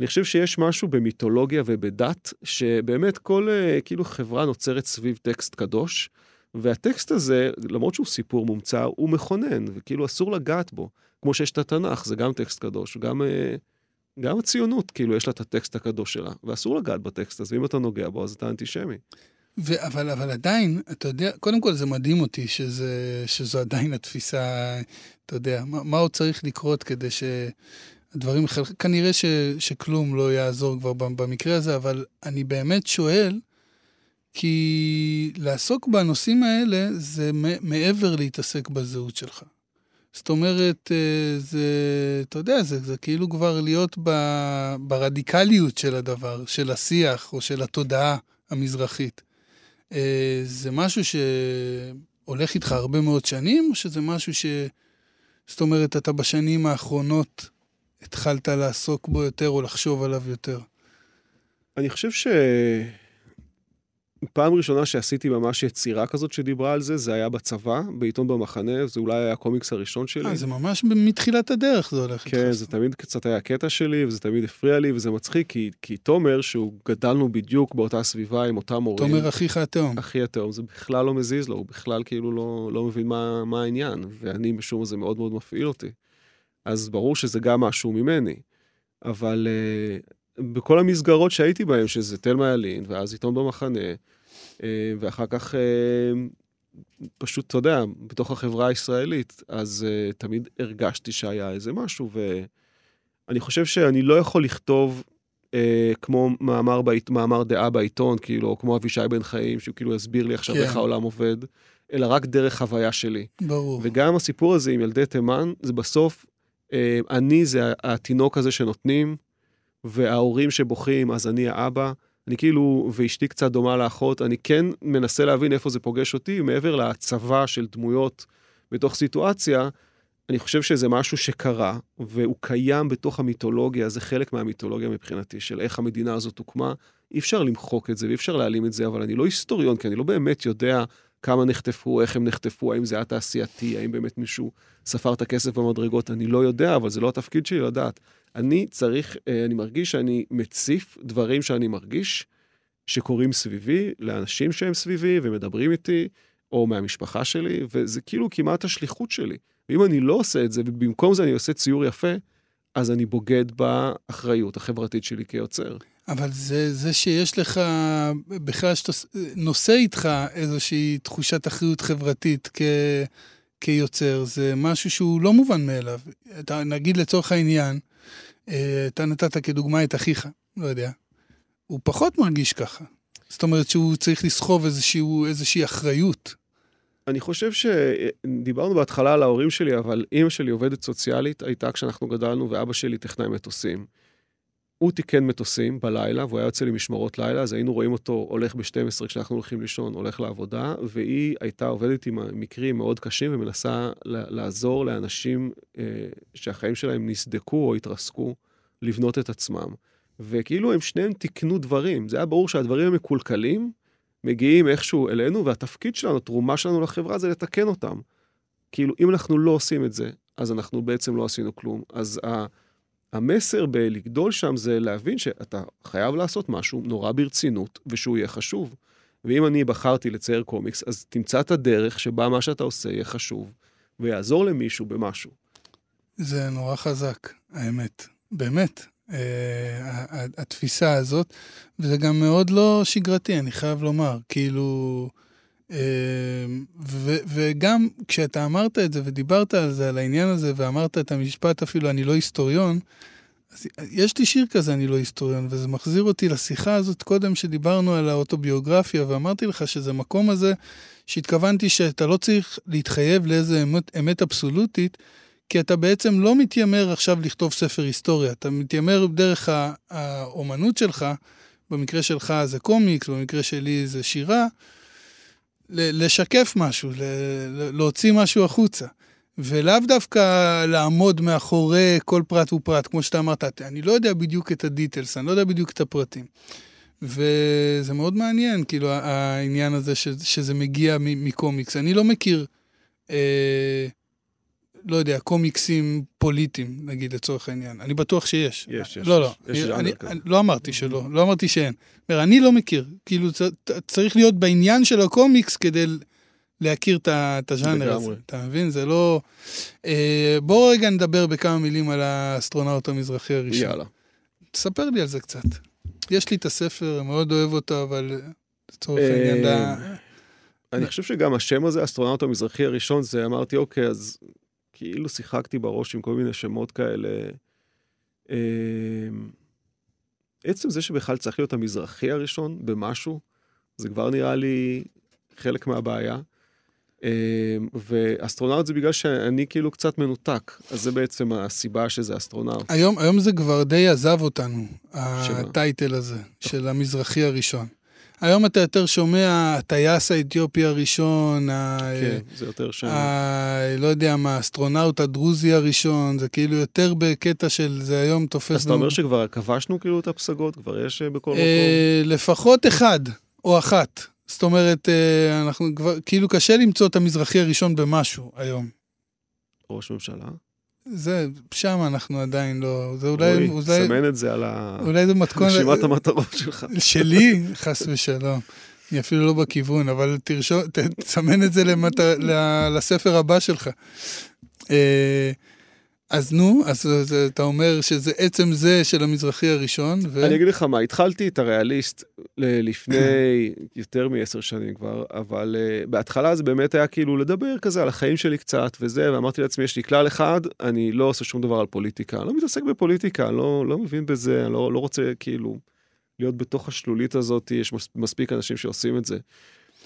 אני חושב שיש משהו במיתולוגיה ובדת, שבאמת כל אה, כאילו חברה נוצרת סביב טקסט קדוש, והטקסט הזה, למרות שהוא סיפור מומצא, הוא מכונן, וכאילו אסור לגעת בו. כמו שיש את התנ"ך, זה גם טקסט קדוש, גם, אה, גם הציונות, כאילו, יש לה את הטקסט הקדוש שלה, ואסור לגעת בטקסט הזה, ואם אתה נוגע בו, אז אתה אנטישמי. ו- אבל, אבל עדיין, אתה יודע, קודם כל זה מדהים אותי שזה, שזו עדיין התפיסה, אתה יודע, מה, מה עוד צריך לקרות כדי ש... הדברים, כנראה ש, שכלום לא יעזור כבר במקרה הזה, אבל אני באמת שואל, כי לעסוק בנושאים האלה זה מעבר להתעסק בזהות שלך. זאת אומרת, אה, זה, אתה יודע, זה, זה כאילו כבר להיות ב, ברדיקליות של הדבר, של השיח או של התודעה המזרחית. אה, זה משהו שהולך איתך הרבה מאוד שנים, או שזה משהו ש... זאת אומרת, אתה בשנים האחרונות התחלת לעסוק בו יותר או לחשוב עליו יותר? אני חושב ש... פעם ראשונה שעשיתי ממש יצירה כזאת שדיברה על זה, זה היה בצבא, בעיתון במחנה, זה אולי היה הקומיקס הראשון שלי. אה, זה ממש מתחילת הדרך זה הולך. כן, זה תמיד קצת היה הקטע שלי, וזה תמיד הפריע לי, וזה מצחיק, כי, כי תומר, שהוא גדלנו בדיוק באותה סביבה עם אותם הורים. תומר אחיך התאום. אחי התאום, זה בכלל לא מזיז לו, הוא בכלל כאילו לא, לא מבין מה, מה העניין, ואני משום מה זה מאוד מאוד מפעיל אותי. אז ברור שזה גם משהו ממני. אבל uh, בכל המסגרות שהייתי בהן, שזה תלמה ילין, ואז עיתון במחנה, uh, ואחר כך uh, פשוט, אתה יודע, בתוך החברה הישראלית, אז uh, תמיד הרגשתי שהיה איזה משהו, ואני חושב שאני לא יכול לכתוב uh, כמו מאמר, בית, מאמר דעה בעיתון, כאילו, או כמו אבישי בן חיים, שהוא כאילו יסביר לי עכשיו כן. איך העולם עובד, אלא רק דרך חוויה שלי. ברור. וגם הסיפור הזה עם ילדי תימן, זה בסוף אני זה התינוק הזה שנותנים, וההורים שבוכים, אז אני האבא. אני כאילו, ואשתי קצת דומה לאחות, אני כן מנסה להבין איפה זה פוגש אותי, מעבר להצבה של דמויות בתוך סיטואציה, אני חושב שזה משהו שקרה, והוא קיים בתוך המיתולוגיה, זה חלק מהמיתולוגיה מבחינתי, של איך המדינה הזאת הוקמה. אי אפשר למחוק את זה ואי אפשר להעלים את זה, אבל אני לא היסטוריון, כי אני לא באמת יודע כמה נחטפו, איך הם נחטפו, האם זה היה תעשייתי, האם באמת מישהו ספר את הכסף במדרגות, אני לא יודע, אבל זה לא התפקיד שלי לדעת. אני צריך, אה, אני מרגיש שאני מציף דברים שאני מרגיש שקורים סביבי, לאנשים שהם סביבי ומדברים איתי, או מהמשפחה שלי, וזה כאילו כמעט השליחות שלי. ואם אני לא עושה את זה, ובמקום זה אני עושה ציור יפה, אז אני בוגד באחריות החברתית שלי כיוצר. אבל זה, זה שיש לך, בכלל שאתה נושא איתך איזושהי תחושת אחריות חברתית כ, כיוצר, זה משהו שהוא לא מובן מאליו. אתה, נגיד לצורך העניין, אה, אתה נתת כדוגמה את אחיך, לא יודע, הוא פחות מרגיש ככה. זאת אומרת שהוא צריך לסחוב איזושהי, איזושהי אחריות. אני חושב שדיברנו בהתחלה על ההורים שלי, אבל אימא שלי עובדת סוציאלית, הייתה כשאנחנו גדלנו, ואבא שלי טכנאי מטוסים. הוא תיקן מטוסים בלילה, והוא היה יוצא למשמרות לילה, אז היינו רואים אותו הולך ב-12 כשאנחנו הולכים לישון, הולך לעבודה, והיא הייתה עובדת עם מקרים מאוד קשים ומנסה לעזור לאנשים אה, שהחיים שלהם נסדקו או התרסקו, לבנות את עצמם. וכאילו הם שניהם תיקנו דברים. זה היה ברור שהדברים המקולקלים מגיעים איכשהו אלינו, והתפקיד שלנו, התרומה שלנו לחברה זה לתקן אותם. כאילו, אם אנחנו לא עושים את זה, אז אנחנו בעצם לא עשינו כלום. אז ה... המסר בלגדול שם זה להבין שאתה חייב לעשות משהו נורא ברצינות, ושהוא יהיה חשוב. ואם אני בחרתי לצייר קומיקס, אז תמצא את הדרך שבה מה שאתה עושה יהיה חשוב, ויעזור למישהו במשהו. זה נורא חזק, האמת. באמת. אה, התפיסה הזאת, וזה גם מאוד לא שגרתי, אני חייב לומר. כאילו... אמ, ו, וגם כשאתה אמרת את זה ודיברת על זה, על העניין הזה, ואמרת את המשפט אפילו, אני לא היסטוריון, אז יש לי שיר כזה, אני לא היסטוריון, וזה מחזיר אותי לשיחה הזאת קודם שדיברנו על האוטוביוגרפיה, ואמרתי לך שזה מקום הזה שהתכוונתי שאתה לא צריך להתחייב לאיזה אמת, אמת אבסולוטית, כי אתה בעצם לא מתיימר עכשיו לכתוב ספר היסטוריה, אתה מתיימר דרך האומנות שלך, במקרה שלך זה קומיקס, במקרה שלי זה שירה, לשקף משהו, להוציא משהו החוצה. ולאו דווקא לעמוד מאחורי כל פרט ופרט, כמו שאתה אמרת, אני לא יודע בדיוק את הדיטלס, אני לא יודע בדיוק את הפרטים. וזה מאוד מעניין, כאילו, העניין הזה ש, שזה מגיע מקומיקס. אני לא מכיר אה, לא יודע, קומיקסים פוליטיים, נגיד, לצורך העניין. אני בטוח שיש. יש, יש. לא, לא. יש אני, אני, אני, לא אמרתי שלא, לא אמרתי שאין. אומר, אני לא מכיר. כאילו, צריך להיות בעניין של הקומיקס כדי להכיר את הז'אנר הזה. אתה מבין? זה לא... אה, בואו רגע נדבר בכמה מילים על האסטרונאוט המזרחי הראשון. יאללה. תספר לי על זה קצת. יש לי את הספר, מאוד אוהב אותו, אבל לצורך העניין... אה, אני חושב שגם השם הזה, אסטרונאוט המזרחי הראשון, זה אמרתי, אוקיי, אז כאילו שיחקתי בראש עם כל מיני שמות כאלה. אמ, עצם זה שבכלל צריך להיות המזרחי הראשון במשהו, זה כבר נראה לי חלק מהבעיה. אמ, ואסטרונאוט זה בגלל שאני כאילו קצת מנותק, אז זה בעצם הסיבה שזה אסטרונאוט. היום, היום זה כבר די עזב אותנו, ה title הזה, של המזרחי הראשון. היום אתה יותר שומע הטייס האתיופי הראשון, ה... כן, זה יותר שם. ה... לא יודע מה, האסטרונאוט הדרוזי הראשון, זה כאילו יותר בקטע של זה היום תופס... אז אתה אומר שכבר כבשנו כאילו את הפסגות? כבר יש אה, בכל מקום? אה, לפחות אחד או אחת. זאת אומרת, אה, אנחנו כבר, כאילו קשה למצוא את המזרחי הראשון במשהו היום. ראש ממשלה? זה, שם אנחנו עדיין לא, זה אולי, אוי, אולי, סמן את זה על אולי זה מתכון, רשימת המטרות שלך. שלי, חס ושלום. אני אפילו לא בכיוון, אבל תרשום, תסמן את זה למט... ל- לספר הבא שלך. אז נו, אז אז אתה אומר שזה עצם זה של המזרחי הראשון, ו... אני אגיד לך מה, התחלתי את הריאליסט לפני יותר מעשר שנים כבר, אבל uh, בהתחלה זה באמת היה כאילו לדבר כזה על החיים שלי קצת וזה, ואמרתי לעצמי, יש לי כלל אחד, אני לא עושה שום דבר על פוליטיקה, אני לא מתעסק בפוליטיקה, אני לא, לא מבין בזה, אני לא, לא רוצה כאילו להיות בתוך השלולית הזאת, יש מס- מספיק אנשים שעושים את זה.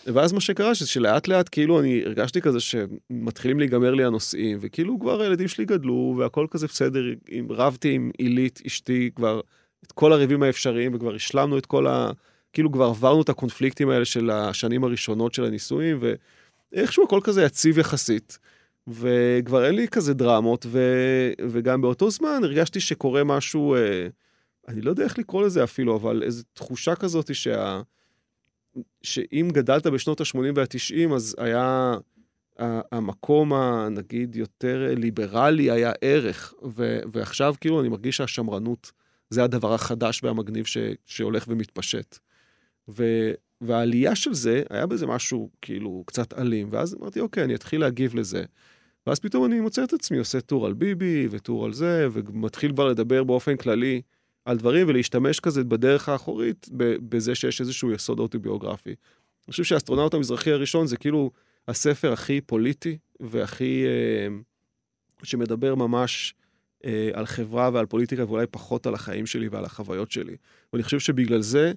ואז מה שקרה, שלאט לאט כאילו אני הרגשתי כזה שמתחילים להיגמר לי הנושאים, וכאילו כבר הילדים שלי גדלו, והכל כזה בסדר, עם, רבתי עם עילית, אשתי, כבר את כל הריבים האפשריים, וכבר השלמנו את כל ה... כאילו כבר עברנו את הקונפליקטים האלה של השנים הראשונות של הנישואים, ואיכשהו הכל כזה יציב יחסית. וכבר אין לי כזה דרמות, ו... וגם באותו זמן הרגשתי שקורה משהו, אה, אני לא יודע איך לקרוא לזה אפילו, אבל איזו תחושה כזאת שה... שאם גדלת בשנות ה-80 וה-90, אז היה המקום הנגיד יותר ליברלי היה ערך, ו- ועכשיו כאילו אני מרגיש שהשמרנות זה הדבר החדש והמגניב ש- שהולך ומתפשט. ו- והעלייה של זה, היה בזה משהו כאילו קצת אלים, ואז אמרתי, אוקיי, אני אתחיל להגיב לזה. ואז פתאום אני מוצא את עצמי עושה טור על ביבי וטור על זה, ומתחיל כבר לדבר באופן כללי על דברים ולהשתמש כזה בדרך האחורית בזה שיש איזשהו יסוד אוטוביוגרפי. אני חושב שהאסטרונאוט המזרחי הראשון זה כאילו הספר הכי פוליטי והכי... אה, שמדבר ממש אה, על חברה ועל פוליטיקה ואולי פחות על החיים שלי ועל החוויות שלי. ואני חושב שבגלל זה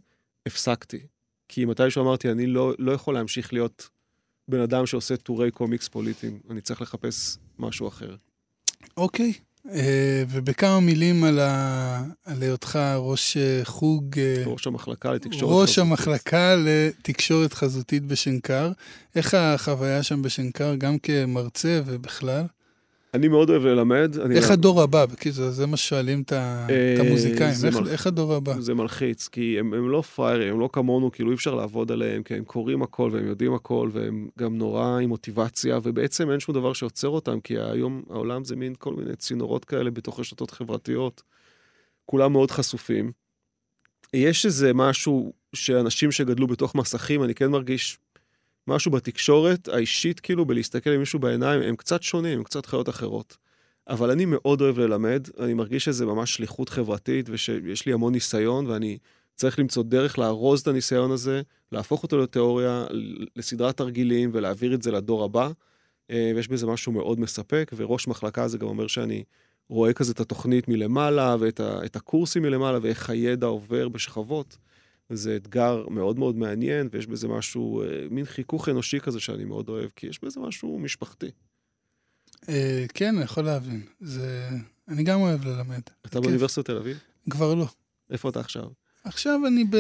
הפסקתי. כי מתישהו אמרתי, אני לא, לא יכול להמשיך להיות בן אדם שעושה טורי קומיקס פוליטיים, אני צריך לחפש משהו אחר. אוקיי. אה, ובכמה מילים על, ה... על היותך ראש אה, חוג, אה, ראש המחלקה לתקשורת. ראש חזותית. המחלקה לתקשורת חזותית בשנקר. איך החוויה שם בשנקר, גם כמרצה ובכלל? אני מאוד אוהב ללמד. איך הדור הבא? בקיצור, זה מה ששואלים את אה, המוזיקאים. איך- הדור הבא? זה מלחיץ, כי הם, הם לא פראיירים, הם לא כמונו, כאילו אי אפשר לעבוד עליהם, כי הם קוראים הכל והם יודעים הכל, והם גם נורא עם מוטיבציה, ובעצם אין שום דבר שעוצר אותם, כי היום העולם זה מין כל מיני צינורות כאלה בתוך רשתות חברתיות. כולם מאוד חשופים. יש איזה משהו שאנשים שגדלו בתוך מסכים, אני כן מרגיש משהו בתקשורת האישית, כאילו, בלהסתכל למישהו בעיניים, הם קצת שונים, הם קצת חיות אחרות. אבל אני מאוד אוהב ללמד, אני מרגיש שזה ממש שליחות חברתית, ושיש לי המון ניסיון, ואני צריך למצוא דרך לארוז את הניסיון הזה, להפוך אותו לתיאוריה, לסדרת תרגילים, ולהעביר את זה לדור הבא. אה, ויש בזה משהו מאוד מספק, וראש מחלקה זה גם אומר שאני רואה כזה את התוכנית מלמעלה, ואת ה, הקורסים מלמעלה, ואיך הידע עובר בשכבות. וזה אתגר מאוד מאוד מעניין, ויש בזה משהו, אה, מין חיכוך אנושי כזה שאני מאוד אוהב, כי יש בזה משהו משפחתי. אה, כן, אני יכול להבין. זה... אני גם אוהב ללמד. אתה. באוניברסיטת תל אביב? כבר לא. איפה אתה עכשיו? עכשיו אני ב...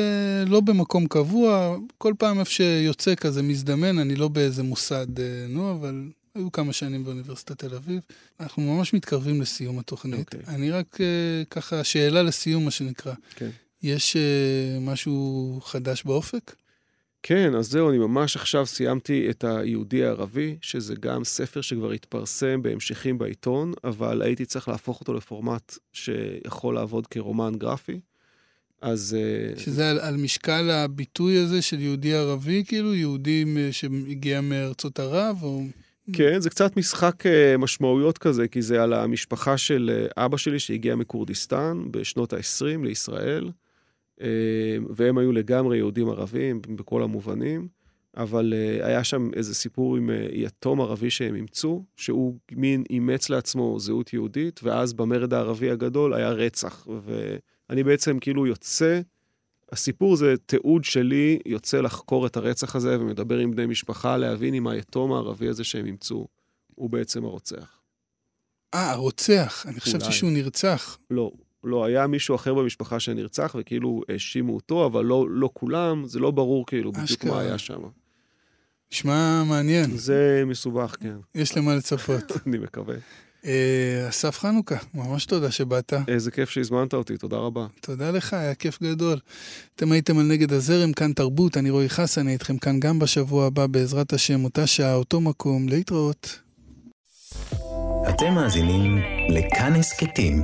לא במקום קבוע, כל פעם איפה שיוצא כזה מזדמן, אני לא באיזה מוסד, אה, נו, אבל היו כמה שנים באוניברסיטת תל אביב. אנחנו ממש מתקרבים לסיום התוכנית. אוקיי. אני רק אה, ככה, שאלה לסיום, מה שנקרא. כן. יש אה, משהו חדש באופק? כן, אז זהו, אני ממש עכשיו סיימתי את היהודי הערבי, שזה גם ספר שכבר התפרסם בהמשכים בעיתון, אבל הייתי צריך להפוך אותו לפורמט שיכול לעבוד כרומן גרפי. אז אה, שזה על, על משקל הביטוי הזה של יהודי ערבי, כאילו, יהודי שהגיע מארצות ערב, או... כן, זה קצת משחק אה, משמעויות כזה, כי זה על המשפחה של אבא שלי שהגיע מכורדיסטן בשנות ה-20 לישראל, והם היו לגמרי יהודים ערבים בכל המובנים, אבל אה, היה שם איזה סיפור עם אה, יתום ערבי שהם אימצו, שהוא מין אימץ לעצמו זהות יהודית, ואז במרד הערבי הגדול היה רצח, ואני בעצם כאילו יוצא... הסיפור זה תיעוד שלי יוצא לחקור את הרצח הזה ומדבר עם בני משפחה, להבין אם היתום הערבי הזה שהם אימצו הוא בעצם הרוצח. אה, הרוצח. אני חשבתי. שהוא נרצח. לא, לא, היה מישהו אחר במשפחה שנרצח, וכאילו האשימו אותו, אבל לא, לא כולם, זה לא ברור כאילו בדיוק אשכרה. מה היה שם. נשמע מעניין, זה מסובך, כן, יש למה לצפות. אני מקווה. אה, אסף חנוכה, ממש תודה שבאת. איזה כיף שהזמנת אותי, תודה רבה. תודה לך, היה כיף גדול. אתם הייתם על נגד הזרם, כאן תרבות, אני רועי חסן, אני איתכם כאן גם בשבוע הבא, בעזרת השם, אותה שעה, אותו מקום, להתראות. אתם מאזינים לכאן הסכתים,